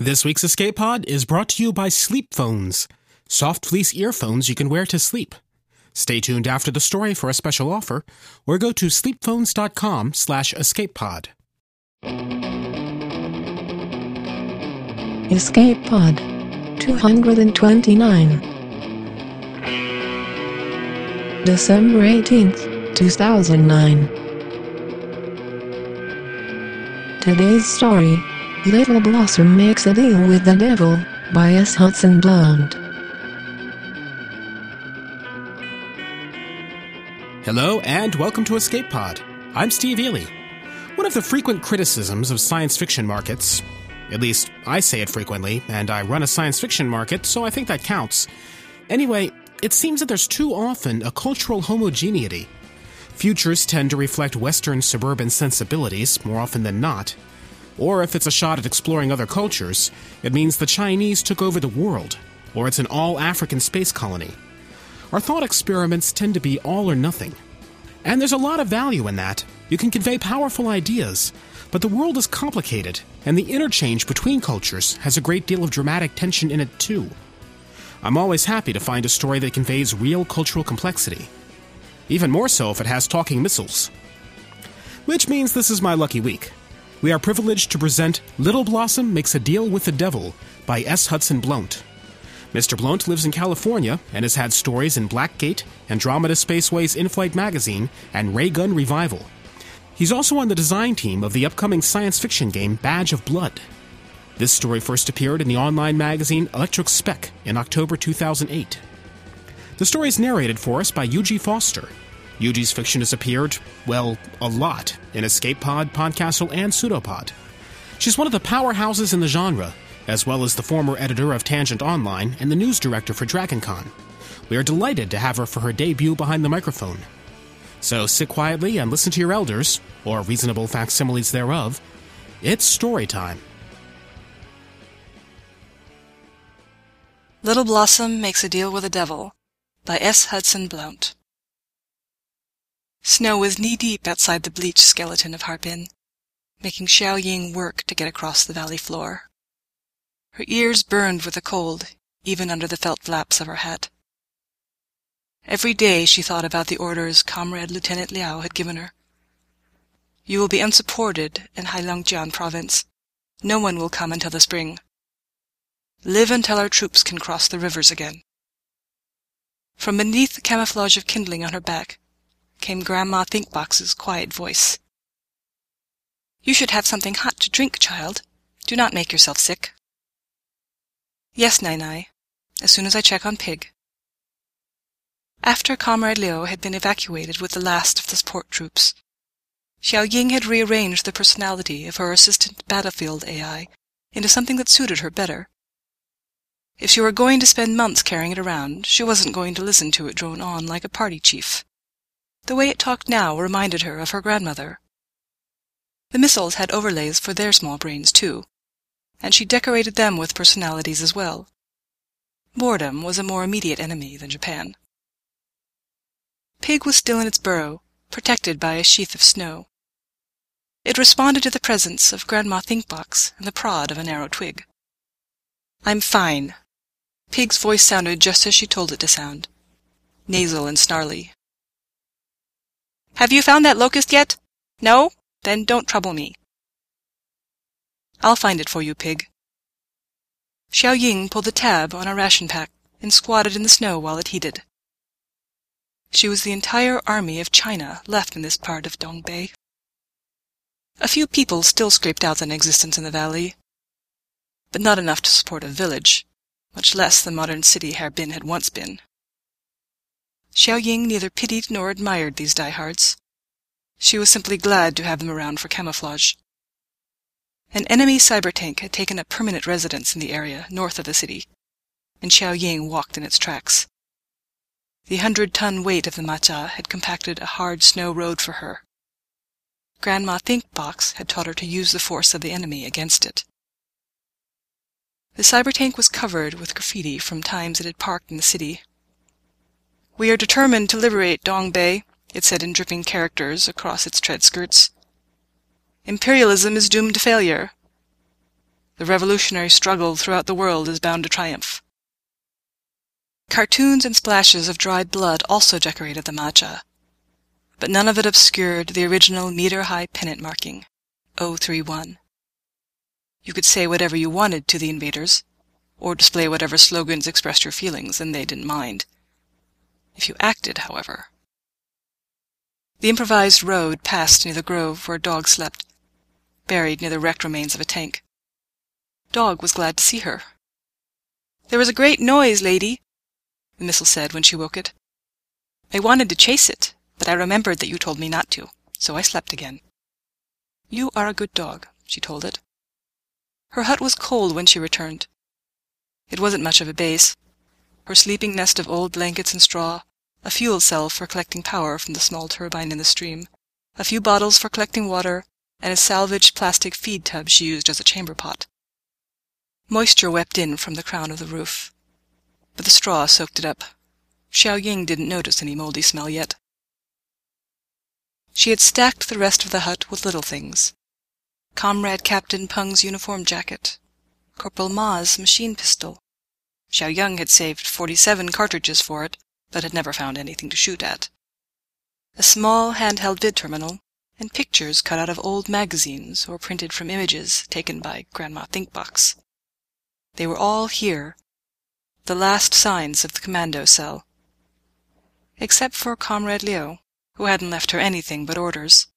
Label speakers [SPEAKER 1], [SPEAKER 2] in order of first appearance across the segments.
[SPEAKER 1] This week's Escape Pod is brought to you by Sleep Phones, soft fleece earphones you can wear to sleep. Stay tuned after the story for a special offer, or go to sleepphones.com slash escapepod.
[SPEAKER 2] Escape Pod 229 December 18th, 2009 Today's story Little Blossom Makes a Deal with the Devil by S. Hutson Blount.
[SPEAKER 1] Hello, and welcome to Escape Pod. I'm Steve Eley. One of the frequent criticisms of science fiction markets, at least I say it frequently, and I run a science fiction market, so I think that counts. Anyway, it seems that there's too often a cultural homogeneity. Futures tend to reflect Western suburban sensibilities more often than not. Or if it's a shot at exploring other cultures, it means the Chinese took over the world, or it's an all African space colony. Our thought experiments tend to be all or nothing. And there's a lot of value in that. You can convey powerful ideas, but the world is complicated, and the interchange between cultures has a great deal of dramatic tension in it too. I'm always happy to find a story that conveys real cultural complexity. Even more so if it has talking missiles. Which means this is my lucky week. We are privileged to present Little Blossom Makes a Deal with the Devil by S. Hutson Blount. Mr. Blount lives in California and has had stories in Blackgate, Andromeda Spaceway's In Flight magazine, and Raygun Revival. He's also on the design team of the upcoming science fiction game Badge of Blood. This story first appeared in the online magazine Electric Spec in October 2008. The story is narrated for us by Eugie Foster. Eugie's fiction has appeared, well, a lot in Escape Pod, Podcastle, and Pseudopod. She's one of the powerhouses in the genre, as well as the former editor of Tangent Online and the news director for DragonCon. We are delighted to have her for her debut behind the microphone. So sit quietly and listen to your elders, or reasonable facsimiles thereof. It's story time.
[SPEAKER 3] Little Blossom Makes a Deal with the Devil by S. Hutson Blount. Snow was knee-deep outside the bleached skeleton of Harbin, making Xiao Ying work to get across the valley floor. Her ears burned with the cold, even under the felt flaps of her hat. Every day she thought about the orders Comrade Lieutenant Liao had given her. You will be unsupported in Heilongjiang province. No one will come until the spring. Live until our troops can cross the rivers again. From beneath the camouflage of kindling on her back came Grandma Thinkbox's quiet voice. You should have something hot to drink, child. Do not make yourself sick. Yes, Nai Nai, as soon as I check on Pig. After Comrade Liu had been evacuated with the last of the support troops, Xiao Ying had rearranged the personality of her assistant battlefield AI into something that suited her better. If she were going to spend months carrying it around, she wasn't going to listen to it drone on like a party chief. The way it talked now reminded her of her grandmother. The missiles had overlays for their small brains, too, and she decorated them with personalities as well. Boredom was a more immediate enemy than Japan. Pig was still in its burrow, protected by a sheath of snow. It responded to the presence of Grandma Thinkbox and the prod of a narrow twig. I'm fine. Pig's voice sounded just as she told it to sound, nasal and snarly. Have you found that locust yet? No? Then don't trouble me. I'll find it for you, Pig. Xiao Ying pulled the tab on a ration pack and squatted in the snow while it heated. She was the entire army of China left in this part of Dongbei. A few people still scraped out an existence in the valley, but not enough to support a village, much less the modern city Harbin had once been. Xiao Ying neither pitied nor admired these diehards. She was simply glad to have them around for camouflage. An enemy cyber tank had taken up permanent residence in the area north of the city, and Xiao Ying walked in its tracks. The hundred-ton weight of the Macha had compacted a hard snow road for her. Grandma Thinkbox had taught her to use the force of the enemy against it. The cyber tank was covered with graffiti from times it had parked in the city we are determined to liberate Dongbei, it said in dripping characters across its tread skirts. Imperialism is doomed to failure. The revolutionary struggle throughout the world is bound to triumph. Cartoons and splashes of dried blood also decorated the macha, but none of it obscured the original meter-high pennant marking, 031. You could say whatever you wanted to the invaders, or display whatever slogans expressed your feelings, and they didn't mind. If you acted, however. The improvised road passed near the grove where Dog slept, buried near the wrecked remains of a tank. Dog was glad to see her. There was a great noise, lady, the missile said when she woke it. I wanted to chase it, but I remembered that you told me not to, so I slept again. You are a good dog, she told it. Her hut was cold when she returned. It wasn't much of a base. Her sleeping nest of old blankets and straw, a fuel cell for collecting power from the small turbine in the stream, a few bottles for collecting water, and a salvaged plastic feed tub she used as a chamber pot. Moisture wept in from the crown of the roof but the straw soaked it up. Xiao Ying didn't notice any moldy smell yet. She had stacked the rest of the hut with little things. Comrade Captain Peng's uniform jacket, Corporal Ma's machine pistol. Xiao Yang had saved forty-seven cartridges for it, but had never found anything to shoot at. A small handheld vid terminal, and pictures cut out of old magazines or printed from images taken by Grandma Thinkbox. They were all here, the last signs of the commando cell. Except for Comrade Liu, who hadn't left her anything but orders.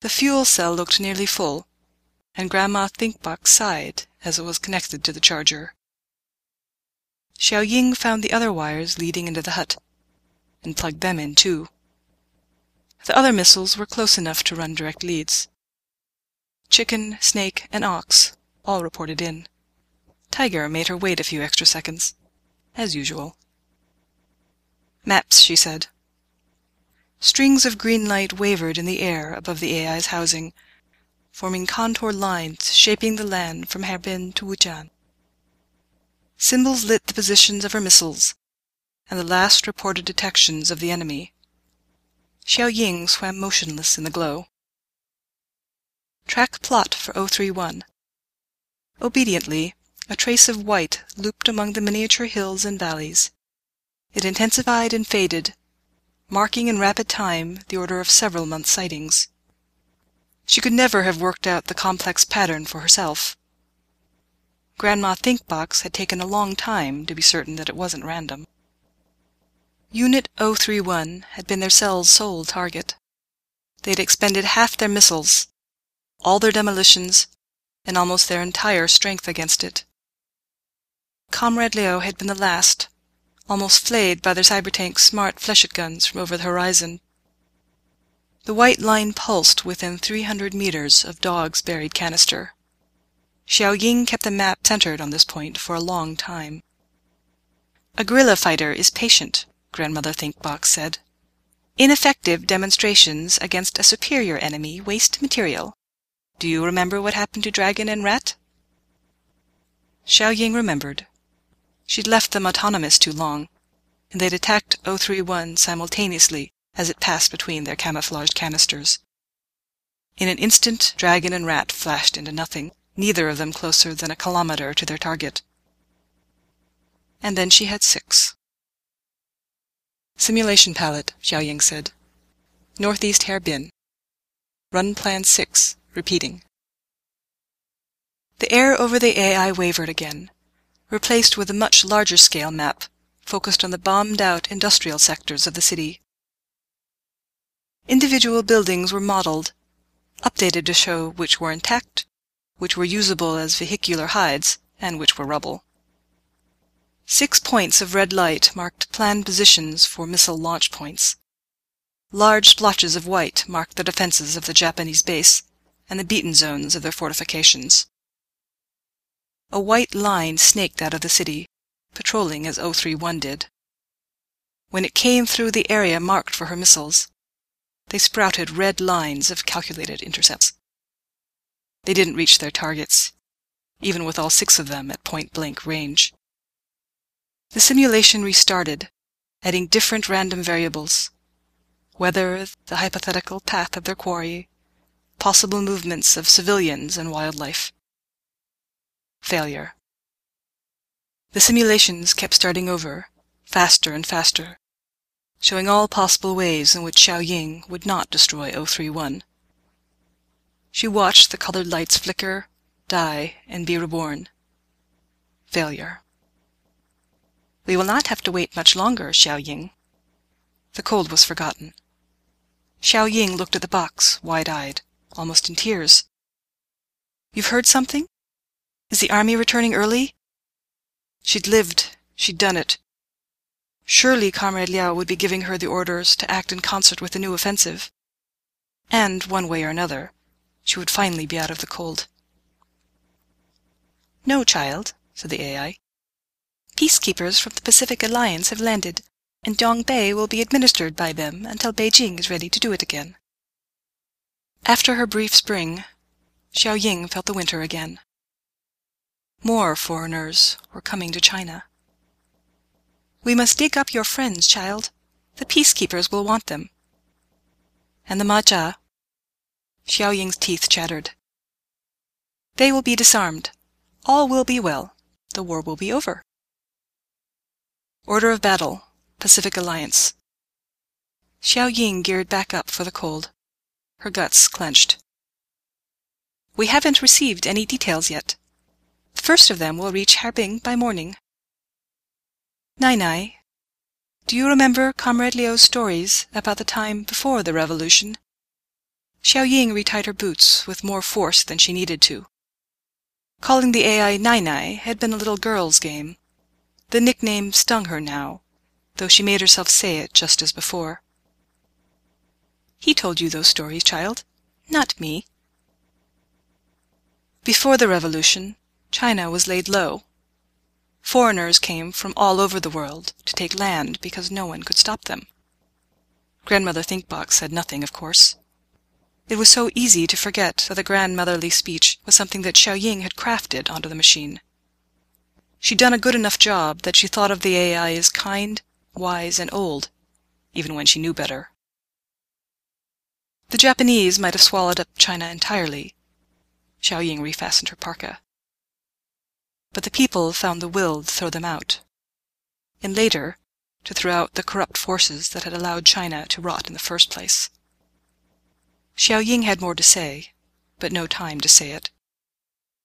[SPEAKER 3] The fuel cell looked nearly full, and Grandma Thinkbox sighed as it was connected to the charger. Xiao Ying found the other wires leading into the hut, and plugged them in too. The other missiles were close enough to run direct leads. Chicken, snake, and ox all reported in. Tiger made her wait a few extra seconds. As usual. Maps, she said. Strings of green light wavered in the air above the AI's housing, forming contour lines shaping the land from Harbin to Wujian. Symbols lit the positions of her missiles and the last reported detections of the enemy. Xiao Ying swam motionless in the glow. Track plot for 031. Obediently, a trace of white looped among the miniature hills and valleys. It intensified and faded, marking in rapid time the order of several months' sightings. She could never have worked out the complex pattern for herself. Grandma Thinkbox had taken a long time to be certain that it wasn't random. Unit 031 had been their cell's sole target. They'd expended half their missiles, all their demolitions, and almost their entire strength against it. Comrade Leo had been the last, almost flayed by their cybertank's smart flechette guns from over the horizon. The white line pulsed within 300 meters of Dog's buried canister. Xiao Ying kept the map centered on this point for a long time. A guerrilla fighter is patient, Grandmother Thinkbox said. Ineffective demonstrations against a superior enemy waste material. Do you remember what happened to Dragon and Rat? Xiao Ying remembered. She'd left them autonomous too long, and they'd attacked 031 simultaneously as it passed between their camouflaged canisters. In an instant, Dragon and Rat flashed into nothing, neither of them closer than a kilometer to their target. And then she had six. Simulation palette, Xiao Ying said. Northeast Harbin. Run plan 6, repeating. The air over the AI wavered again, replaced with a much larger scale map focused on the bombed out industrial sectors of the city. Individual buildings were modeled, updated to show which were intact, which were usable as vehicular hides, and which were rubble. Six points of red light marked planned positions for missile launch points. Large splotches of white marked the defenses of the Japanese base and the beaten zones of their fortifications. A white line snaked out of the city, patrolling as 031 did. When it came through the area marked for her missiles, they sprouted red lines of calculated intercepts. They didn't reach their targets, even with all six of them at point-blank range. The simulation restarted, adding different random variables. Weather, the hypothetical path of their quarry, possible movements of civilians and wildlife Failure. The simulations kept starting over, faster and faster, showing all possible ways in which Xiao Ying would not destroy 031. She watched the colored lights flicker, die, and be reborn. Failure. We will not have to wait much longer, Xiao Ying. The cold was forgotten. Xiao Ying looked at the box, wide-eyed, almost in tears. You've heard something? Is the army returning early? She'd lived. She'd done it. Surely Comrade Liao would be giving her the orders to act in concert with the new offensive. And, one way or another, she would finally be out of the cold. No, child, said the AI. Peacekeepers from the Pacific Alliance have landed, and Dongbei will be administered by them until Beijing is ready to do it again. After her brief spring, Xiao Ying felt the winter again. More foreigners were coming to China. We must dig up your friends, child. The peacekeepers will want them. And the Majia? Xiao Ying's teeth chattered. They will be disarmed. All will be well. The war will be over. Order of Battle, Pacific Alliance. Xiao Ying geared back up for the cold. Her guts clenched. We haven't received any details yet. The first of them will reach Harbin by morning. Nai Nai, do you remember Comrade Liu's stories about the time before the revolution? Xiao Ying retied her boots with more force than she needed to. Calling the AI Nai Nai had been a little girl's game. The nickname stung her now, though she made herself say it just as before. He told you those stories, child, not me. Before the revolution, China was laid low. Foreigners came from all over the world to take land because no one could stop them. Grandmother Thinkbox said nothing, of course. It was so easy to forget that the grandmotherly speech was something that Xiao Ying had crafted onto the machine. She'd done a good enough job that she thought of the AI as kind, wise, and old, even when she knew better. The Japanese might have swallowed up China entirely. Xiao Ying refastened her parka but the people found the will to throw them out. And later, to throw out the corrupt forces that had allowed China to rot in the first place. Xiao Ying had more to say, but no time to say it.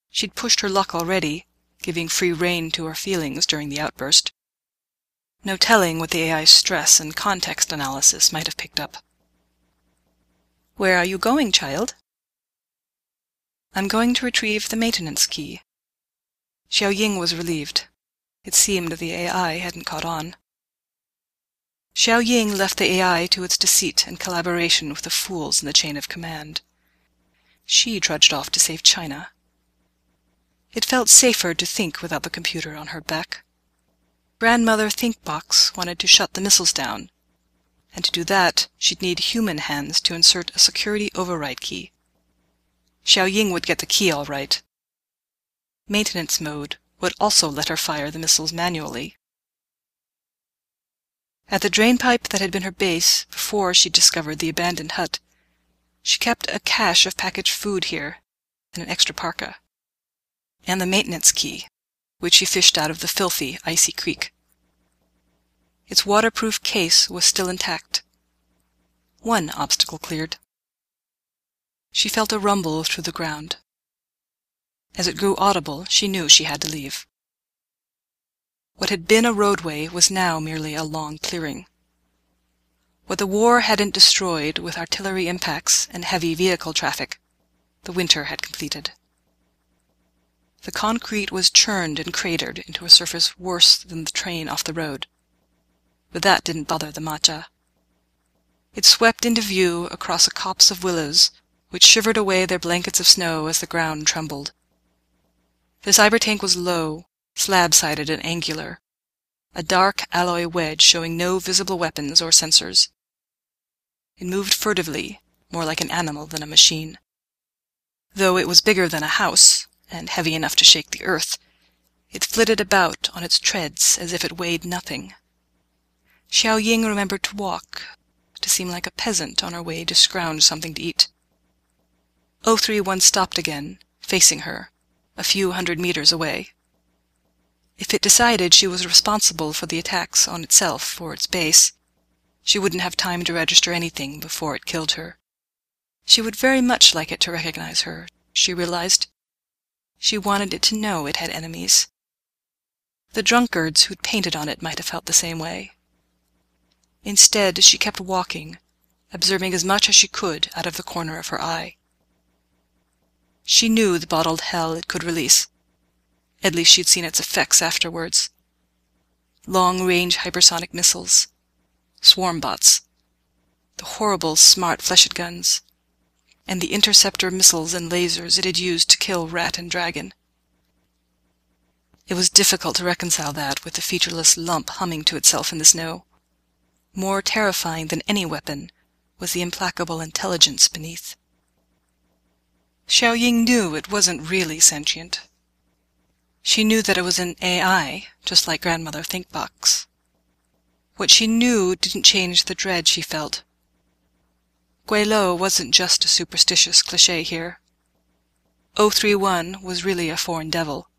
[SPEAKER 3] She'd pushed her luck already, giving free rein to her feelings during the outburst. No telling what the AI's stress and context analysis might have picked up. Where are you going, child? I'm going to retrieve the maintenance key, Xiao Ying was relieved. It seemed the AI hadn't caught on. Xiao Ying left the AI to its deceit and collaboration with the fools in the chain of command. She trudged off to save China. It felt safer to think without the computer on her back. Grandmother Thinkbox wanted to shut the missiles down, and to do that she'd need human hands to insert a security override key. Xiao Ying would get the key all right, Maintenance mode would also let her fire the missiles manually. At the drainpipe that had been her base before she discovered the abandoned hut, she kept a cache of packaged food here and an extra parka, and the maintenance key, which she fished out of the filthy, icy creek. Its waterproof case was still intact. One obstacle cleared. She felt a rumble through the ground. As it grew audible, she knew she had to leave. What had been a roadway was now merely a long clearing. What the war hadn't destroyed with artillery impacts and heavy vehicle traffic, the winter had completed. The concrete was churned and cratered into a surface worse than the train off the road. But that didn't bother the Majia. It swept into view across a copse of willows, which shivered away their blankets of snow as the ground trembled. The cyber tank was low, slab-sided and angular, a dark alloy wedge showing no visible weapons or sensors. It moved furtively, more like an animal than a machine. Though it was bigger than a house, and heavy enough to shake the earth, it flitted about on its treads as if it weighed nothing. Xiao Ying remembered to walk, to seem like a peasant on her way to scrounge something to eat. 031 stopped again, facing her, a few hundred meters away. If it decided she was responsible for the attacks on itself or its base, she wouldn't have time to register anything before it killed her. She would very much like it to recognize her, she realized. She wanted it to know it had enemies. The drunkards who'd painted on it might have felt the same way. Instead, she kept walking, observing as much as she could out of the corner of her eye. She knew the bottled hell it could release. At least she'd seen its effects afterwards. Long-range hypersonic missiles, swarm bots, the horrible smart flechette guns, and the interceptor missiles and lasers it had used to kill Rat and Dragon. It was difficult to reconcile that with the featureless lump humming to itself in the snow. More terrifying than any weapon was the implacable intelligence beneath. Xiao Ying knew it wasn't really sentient. She knew that it was an AI, just like Grandmother Thinkbox. What she knew didn't change the dread she felt. Guilo wasn't just a superstitious cliche here. 031 was really a foreign devil.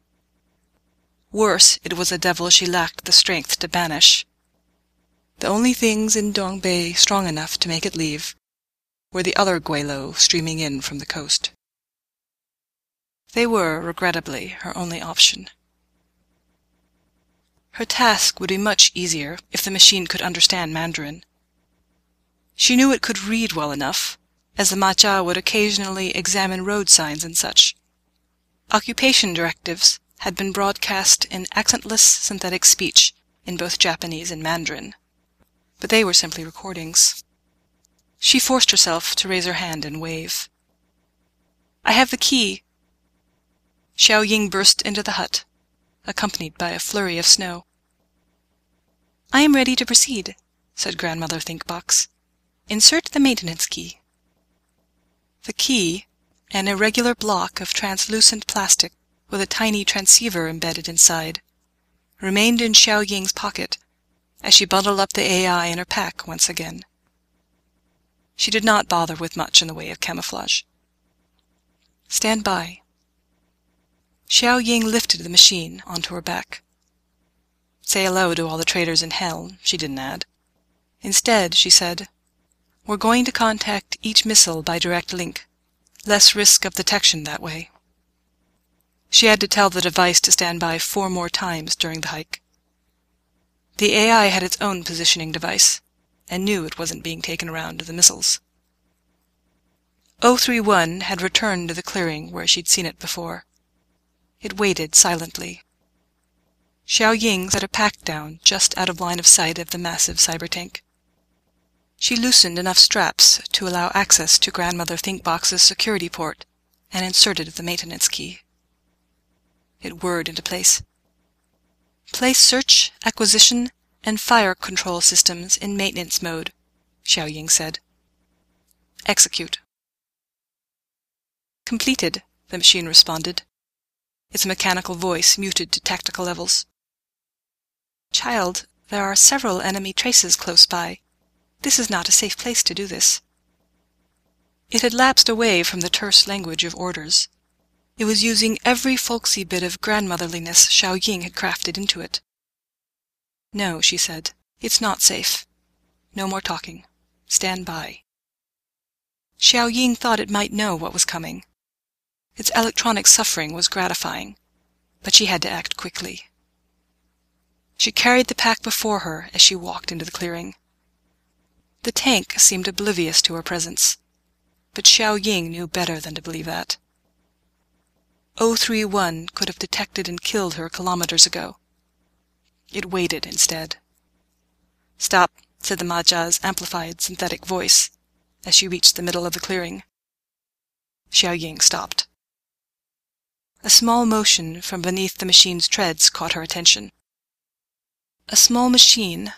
[SPEAKER 3] Worse, it was a devil she lacked the strength to banish. The only things in Dongbei strong enough to make it leave were the other Guilo streaming in from the coast. They were, regrettably, her only option. Her task would be much easier if the machine could understand Mandarin. She knew it could read well enough, as the Majia would occasionally examine road signs and such. Occupation directives had been broadcast in accentless synthetic speech in both Japanese and Mandarin, but they were simply recordings. She forced herself to raise her hand and wave. I have the key, Xiao Ying burst into the hut, accompanied by a flurry of snow. I am ready to proceed, said Grandmother Thinkbox. Insert the maintenance key. The key, an irregular block of translucent plastic with a tiny transceiver embedded inside, remained in Xiao Ying's pocket as she bundled up the AI in her pack once again. She did not bother with much in the way of camouflage. Stand by, Xiao Ying lifted the machine onto her back. Say hello to all the traitors in hell, she didn't add. Instead, she said, We're going to contact each missile by direct link. Less risk of detection that way. She had to tell the device to stand by four more times during the hike. The AI had its own positioning device, and knew it wasn't being taken around to the missiles. 031 had returned to the clearing where she'd seen it before. It waited silently. Xiao Ying set a pack down just out of line of sight of the massive cyber tank. She loosened enough straps to allow access to Grandmother Thinkbox's security port and inserted the maintenance key. It whirred into place. Place search, acquisition, and fire control systems in maintenance mode, Xiao Ying said. Execute. Completed, the machine responded its mechanical voice muted to tactical levels. Child, there are several enemy traces close by. This is not a safe place to do this. It had lapsed away from the terse language of orders. It was using every folksy bit of grandmotherliness Xiao Ying had crafted into it. No, she said, it's not safe. No more talking. Stand by. Xiao Ying thought it might know what was coming. Its electronic suffering was gratifying, but she had to act quickly. She carried the pack before her as she walked into the clearing. The tank seemed oblivious to her presence, but Xiao Ying knew better than to believe that. 031 could have detected and killed her kilometers ago. It waited instead. Stop, said the Majia's amplified synthetic voice as she reached the middle of the clearing. Xiao Ying stopped. A small motion from beneath the machine's treads caught her attention. A small machine,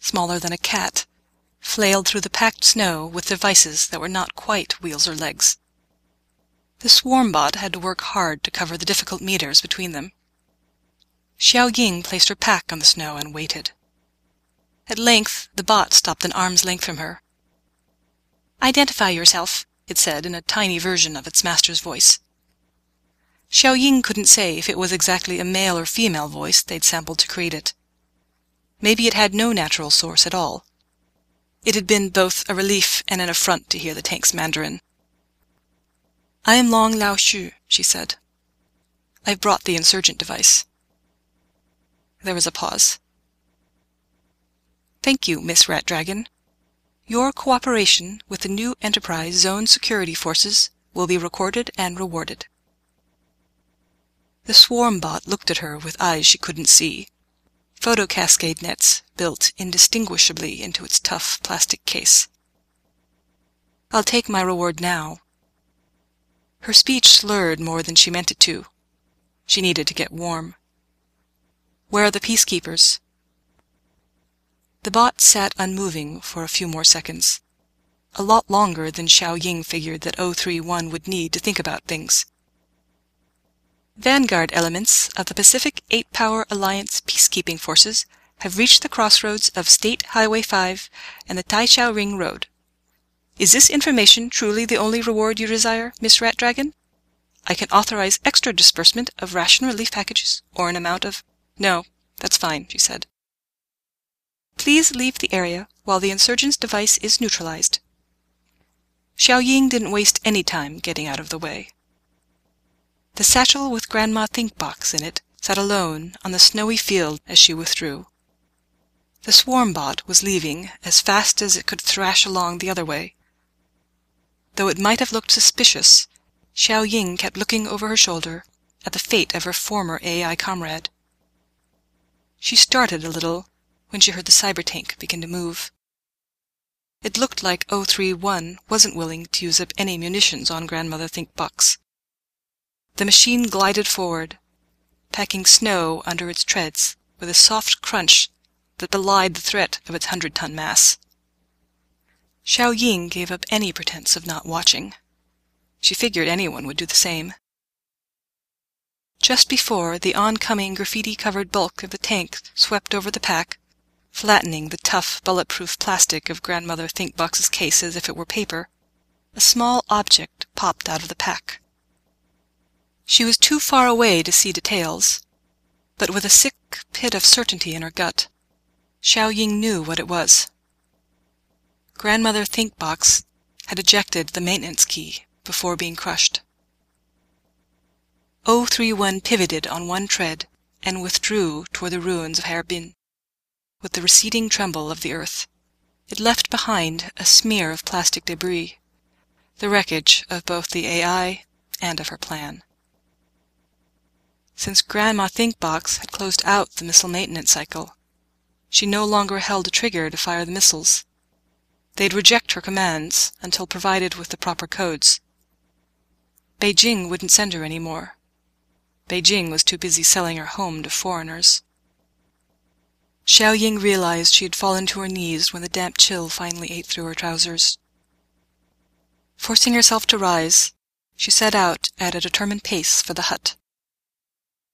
[SPEAKER 3] smaller than a cat, flailed through the packed snow with devices that were not quite wheels or legs. The swarm bot had to work hard to cover the difficult meters between them. Xiao Ying placed her pack on the snow and waited. At length, the bot stopped an arm's length from her. Identify yourself, it said in a tiny version of its master's voice. Xiao Ying couldn't say if it was exactly a male or female voice they'd sampled to create it. Maybe it had no natural source at all. It had been both a relief and an affront to hear the tank's Mandarin. I am Long Lao Shu, she said. I've brought the insurgent device. There was a pause. Thank you, Miss Rat Dragon. Your cooperation with the new Enterprise Zone Security Forces will be recorded and rewarded. The swarm bot looked at her with eyes she couldn't see. Photo cascade nets built indistinguishably into its tough plastic case. I'll take my reward now. Her speech slurred more than she meant it to. She needed to get warm. Where are the peacekeepers? The bot sat unmoving for a few more seconds. A lot longer than Xiao Ying figured that 031 would need to think about things. Vanguard elements of the Pacific 8 Power Alliance peacekeeping forces have reached the crossroads of State Highway 5 and the Taichao Ring Road. Is this information truly the only reward you desire, Miss Rat Dragon? I can authorize extra disbursement of ration relief packages or an amount of... No, that's fine, she said. Please leave the area while the insurgent's device is neutralized. Xiao Ying didn't waste any time getting out of the way. The satchel with Grandma Thinkbox in it sat alone on the snowy field as she withdrew. The swarm bot was leaving as fast as it could thrash along the other way. Though it might have looked suspicious, Xiao Ying kept looking over her shoulder at the fate of her former AI comrade. She started a little when she heard the cyber tank begin to move. It looked like 031 wasn't willing to use up any munitions on Grandmother Thinkbox. The machine glided forward, packing snow under its treads with a soft crunch that belied the threat of its hundred-ton mass. Xiao Ying gave up any pretense of not watching. She figured anyone would do the same. Just before the oncoming graffiti-covered bulk of the tank swept over the pack, flattening the tough, bulletproof plastic of Grandmother Thinkbox's case as if it were paper, a small object popped out of the pack. She was too far away to see details, but with a sick pit of certainty in her gut, Xiao Ying knew what it was. Grandmother Thinkbox had ejected the maintenance key before being crushed. 031 pivoted on one tread and withdrew toward the ruins of Harbin with the receding tremble of the earth. It left behind a smear of plastic debris, the wreckage of both the AI and of her plan. Since Grandma Thinkbox had closed out the missile maintenance cycle, she no longer held a trigger to fire the missiles. They'd reject her commands until provided with the proper codes. Beijing wouldn't send her anymore. Beijing was too busy selling her home to foreigners. Xiao Ying realized she had fallen to her knees when the damp chill finally ate through her trousers. Forcing herself to rise, she set out at a determined pace for the hut.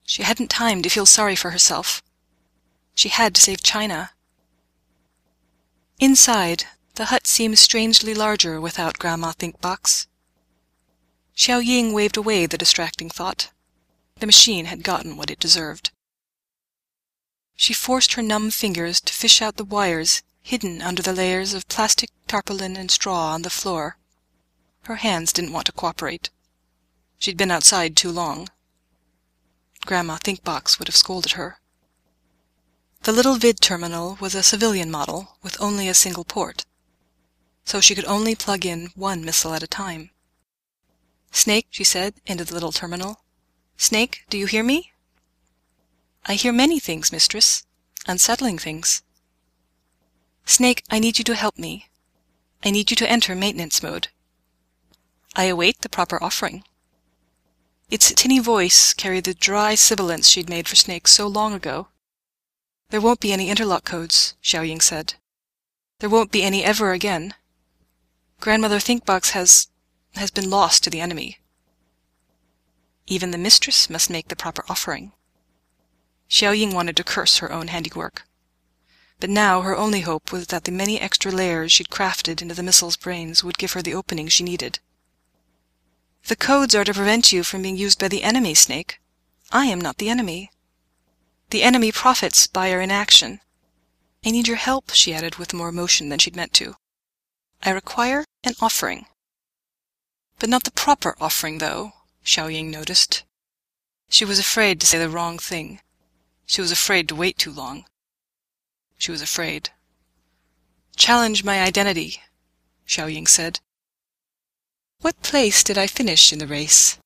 [SPEAKER 3] She hadn't time to feel sorry for herself. She had to save China. Inside, the hut seemed strangely larger without Grandma Thinkbox. Xiao Ying waved away the distracting thought. The machine had gotten what it deserved. She forced her numb fingers to fish out the wires hidden under the layers of plastic, tarpaulin, and straw on the floor. Her hands didn't want to cooperate. She'd been outside too long. Grandma Thinkbox would have scolded her. The little vid terminal was a civilian model with only a single port, so she could only plug in one missile at a time. Snake, she said into the little terminal. Snake, do you hear me? I hear many things, mistress. Unsettling things. Snake, I need you to help me. I need you to enter maintenance mode. I await the proper offering. Its tinny voice carried the dry sibilance she'd made for Snake so long ago. There won't be any interlock codes, Xiao Ying said. There won't be any ever again. Grandmother Thinkbox has has been lost to the enemy. Even the mistress must make the proper offering. Xiao Ying wanted to curse her own handiwork. But now her only hope was that the many extra layers she'd crafted into the missile's brains would give her the opening she needed. The codes are to prevent you from being used by the enemy, Snake. I am not the enemy. The enemy profits by our inaction. I need your help, she added with more emotion than she'd meant to. I require an offering. But not the proper offering, though, Xiao Ying noticed. She was afraid to say the wrong thing. She was afraid to wait too long. She was afraid. Challenge my identity, Xiao Ying said. What place did I finish in the race?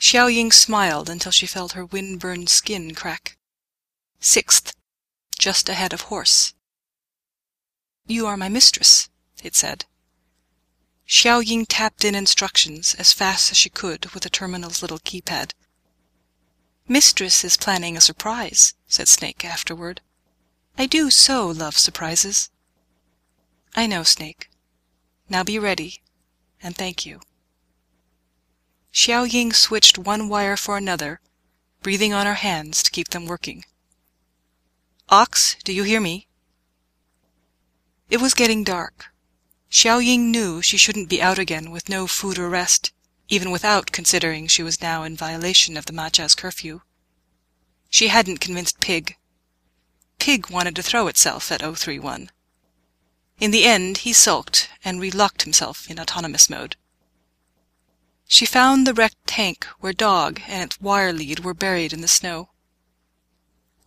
[SPEAKER 3] Xiao Ying smiled until she felt her wind-burned skin crack. Sixth, just ahead of horse. You are my mistress, it said. Xiao Ying tapped in instructions as fast as she could with the terminal's little keypad. Mistress is planning a surprise, said Snake afterward. I do so love surprises. I know, Snake. Now be ready, and thank you. Xiao Ying switched one wire for another, breathing on her hands to keep them working. Ox, do you hear me? It was getting dark. Xiao Ying knew she shouldn't be out again with no food or rest, even without considering she was now in violation of the Macha's curfew. She hadn't convinced Pig. Pig wanted to throw itself at 031. In the end, he sulked and relocked himself in autonomous mode. She found the wrecked tank where Dog and its wire lead were buried in the snow.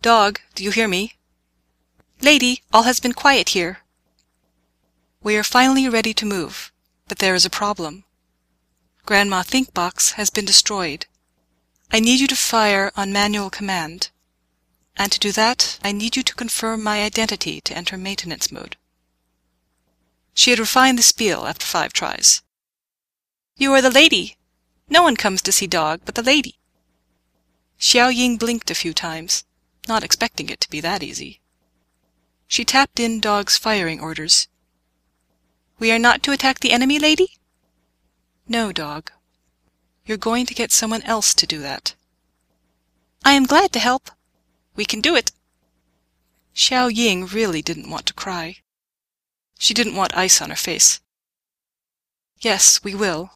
[SPEAKER 3] Dog, do you hear me? Lady, all has been quiet here. We are finally ready to move, but there is a problem. Grandma Thinkbox has been destroyed. I need you to fire on manual command. And to do that, I need you to confirm my identity to enter maintenance mode. She had refined the spiel after five tries. You are the lady. No one comes to see Dog but the lady. Xiao Ying blinked a few times, not expecting it to be that easy. She tapped in Dog's firing orders. We are not to attack the enemy, lady? No, Dog. You're going to get someone else to do that. I am glad to help. We can do it. Xiao Ying really didn't want to cry. She didn't want ice on her face. Yes, we will.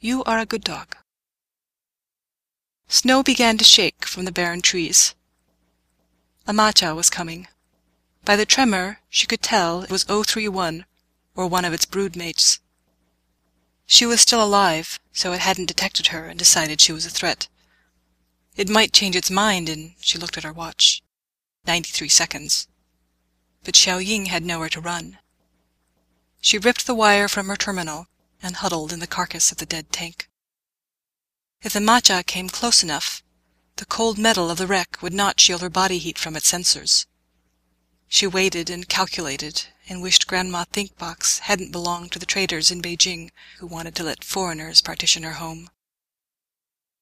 [SPEAKER 3] You are a good dog. Snow began to shake from the barren trees. A Macha was coming. By the tremor, she could tell it was 031, or one of its broodmates. She was still alive, so it hadn't detected her and decided she was a threat. It might change its mind and she looked at her watch. Ninety-three seconds. But Xiao Ying had nowhere to run. She ripped the wire from her terminal and huddled in the carcass of the dead tank. If the Macha came close enough, the cold metal of the wreck would not shield her body heat from its sensors. She waited and calculated and wished Grandma Thinkbox hadn't belonged to the traders in Beijing who wanted to let foreigners partition her home.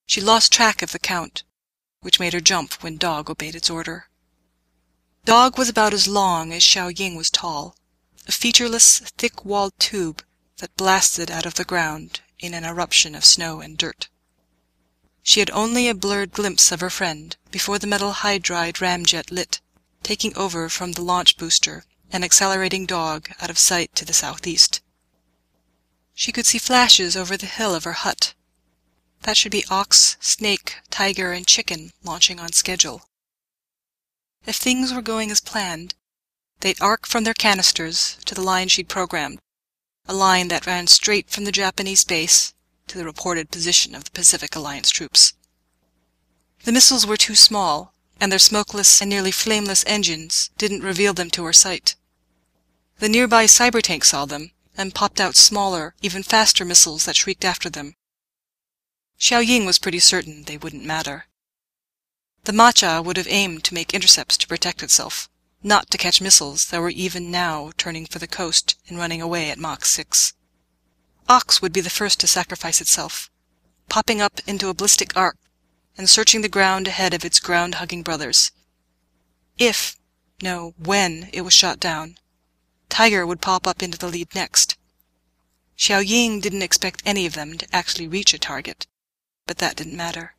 [SPEAKER 3] She lost track of the count, which made her jump when Dog obeyed its order. Dog was about as long as Xiao Ying was tall, a featureless, thick-walled tube that blasted out of the ground in an eruption of snow and dirt. She had only a blurred glimpse of her friend before the metal hydride ramjet lit, taking over from the launch booster and accelerating Dog out of sight to the southeast. She could see flashes over the hill of her hut, that should be ox, snake, tiger, and chicken launching on schedule. If things were going as planned, they'd arc from their canisters to the line she'd programmed, a line that ran straight from the Japanese base to the reported position of the Pacific Alliance troops. The missiles were too small, and their smokeless and nearly flameless engines didn't reveal them to her sight. The nearby cyber tank saw them and popped out smaller, even faster missiles that shrieked after them. Xiao Ying was pretty certain they wouldn't matter. The Macha would have aimed to make intercepts to protect itself, not to catch missiles that were even now turning for the coast and running away at Mach 6. Ox would be the first to sacrifice itself, popping up into a ballistic arc and searching the ground ahead of its ground-hugging brothers. If, no, when, it was shot down, Tiger would pop up into the lead next. Xiao Ying didn't expect any of them to actually reach a target but that didn't matter.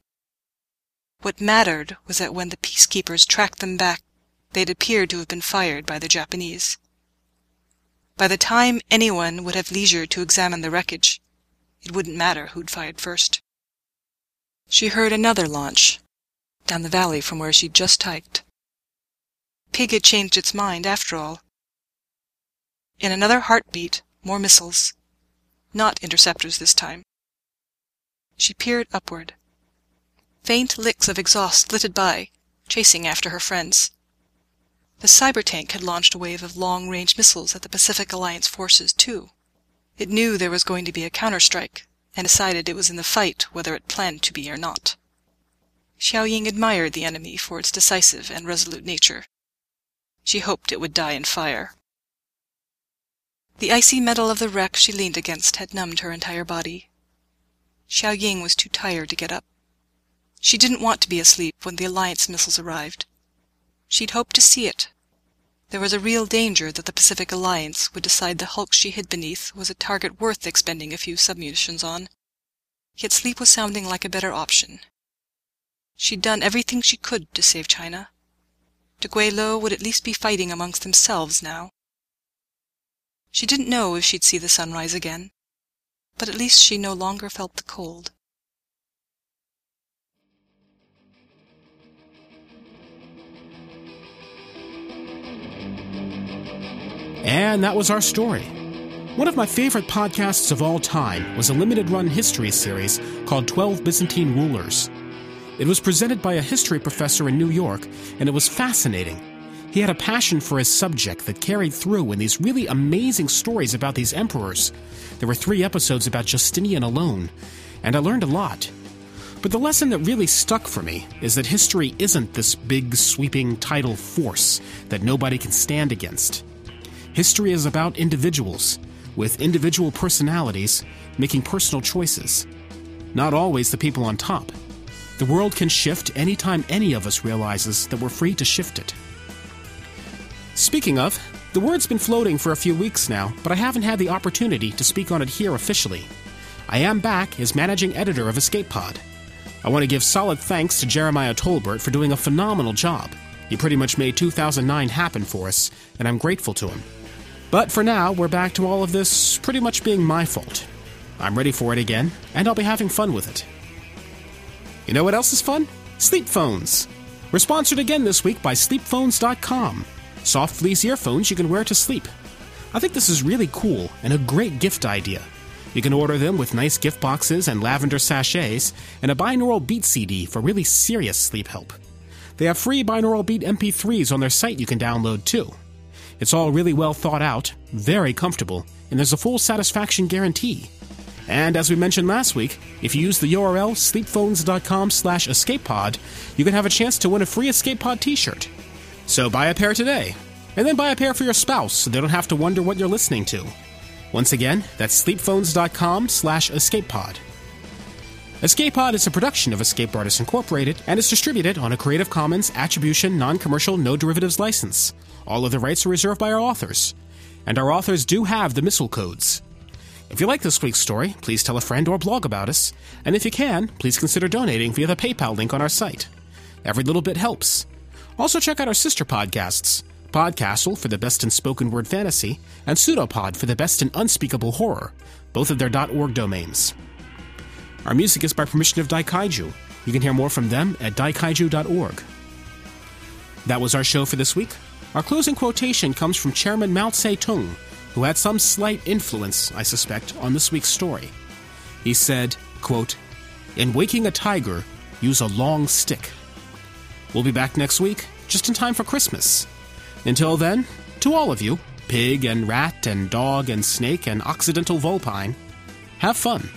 [SPEAKER 3] What mattered was that when the peacekeepers tracked them back, they'd appeared to have been fired by the Japanese. By the time anyone would have leisure to examine the wreckage, It wouldn't matter who'd fired first. She heard another launch, down the valley from where she'd just hiked. Pig had changed its mind after all. In another heartbeat, more missiles. Not interceptors this time. She peered upward. Faint licks of exhaust flitted by, chasing after her friends. The cyber tank had launched a wave of long-range missiles at the Pacific Alliance forces, too. It knew there was going to be a counterstrike, and decided it was in the fight whether it planned to be or not. Xiao Ying admired the enemy for its decisive and resolute nature. She hoped it would die in fire. The icy metal of the wreck she leaned against had numbed her entire body. Xiao Ying was too tired to get up. She didn't want to be asleep when the Alliance missiles arrived. She'd hoped to see it. There was a real danger that the Pacific Alliance would decide the hulk she hid beneath was a target worth expending a few submunitions on. Yet sleep was sounding like a better option. She'd done everything she could to save China. De Guilo would at least be fighting amongst themselves now. She didn't know if she'd see the sunrise again, but at least she no longer felt the cold.
[SPEAKER 1] And that was our story. One of my favorite podcasts of all time was a limited run history series called 12 Byzantine Rulers. It was presented by a history professor in New York, and it was fascinating. He had a passion for his subject that carried through in these really amazing stories about these emperors. There were three episodes about Justinian alone, and I learned a lot. But the lesson that really stuck for me is that history isn't this big, sweeping tidal force that nobody can stand against. History is about individuals, with individual personalities, making personal choices. Not always the people on top. The world can shift anytime any of us realizes that we're free to shift it. Speaking of, the word's been floating for a few weeks now, but I haven't had the opportunity to speak on it here officially. I am back as managing editor of Escape Pod. I want to give solid thanks to Jeremiah Tolbert for doing a phenomenal job. He pretty much made 2009 happen for us, and I'm grateful to him. But for now, we're back to all of this pretty much being my fault. I'm ready for it again, and I'll be having fun with it. You know what else is fun? Sleep phones. We're sponsored again this week by sleepphones.com. Soft fleece earphones you can wear to sleep. I think this is really cool and a great gift idea. You can order them with nice gift boxes and lavender sachets and a binaural beat CD for really serious sleep help. They have free binaural beat MP3s on their site you can download too. It's all really well thought out, very comfortable, and there's a full satisfaction guarantee. And as we mentioned last week, if you use the URL sleepphones.com slash escapepod, you can have a chance to win a free EscapePod t-shirt. So buy a pair today, and then buy a pair for your spouse so they don't have to wonder what you're listening to. Once again, that's sleepphones.com slash escapepod. EscapePod is a production of Escape Artists Incorporated and is distributed on a Creative Commons Attribution Non-Commercial No Derivatives license. All of the rights are reserved by our authors. And our authors do have the missile codes. If you like this week's story, please tell a friend or blog about us. And if you can, please consider donating via the PayPal link on our site. Every little bit helps. Also, check out our sister podcasts Podcastle for the best in spoken word fantasy, and Pseudopod for the best in unspeakable horror, both of their .org domains. Our music is by permission of Daikaiju. You can hear more from them at daikaiju.org. That was our show for this week. Our closing quotation comes from Chairman Mao Zedong, who had some slight influence, I suspect, on this week's story. He said, quote, In waking a tiger, use a long stick. We'll be back next week, just in time for Christmas. Until then, to all of you, pig and rat and dog and snake and occidental vulpine, have fun.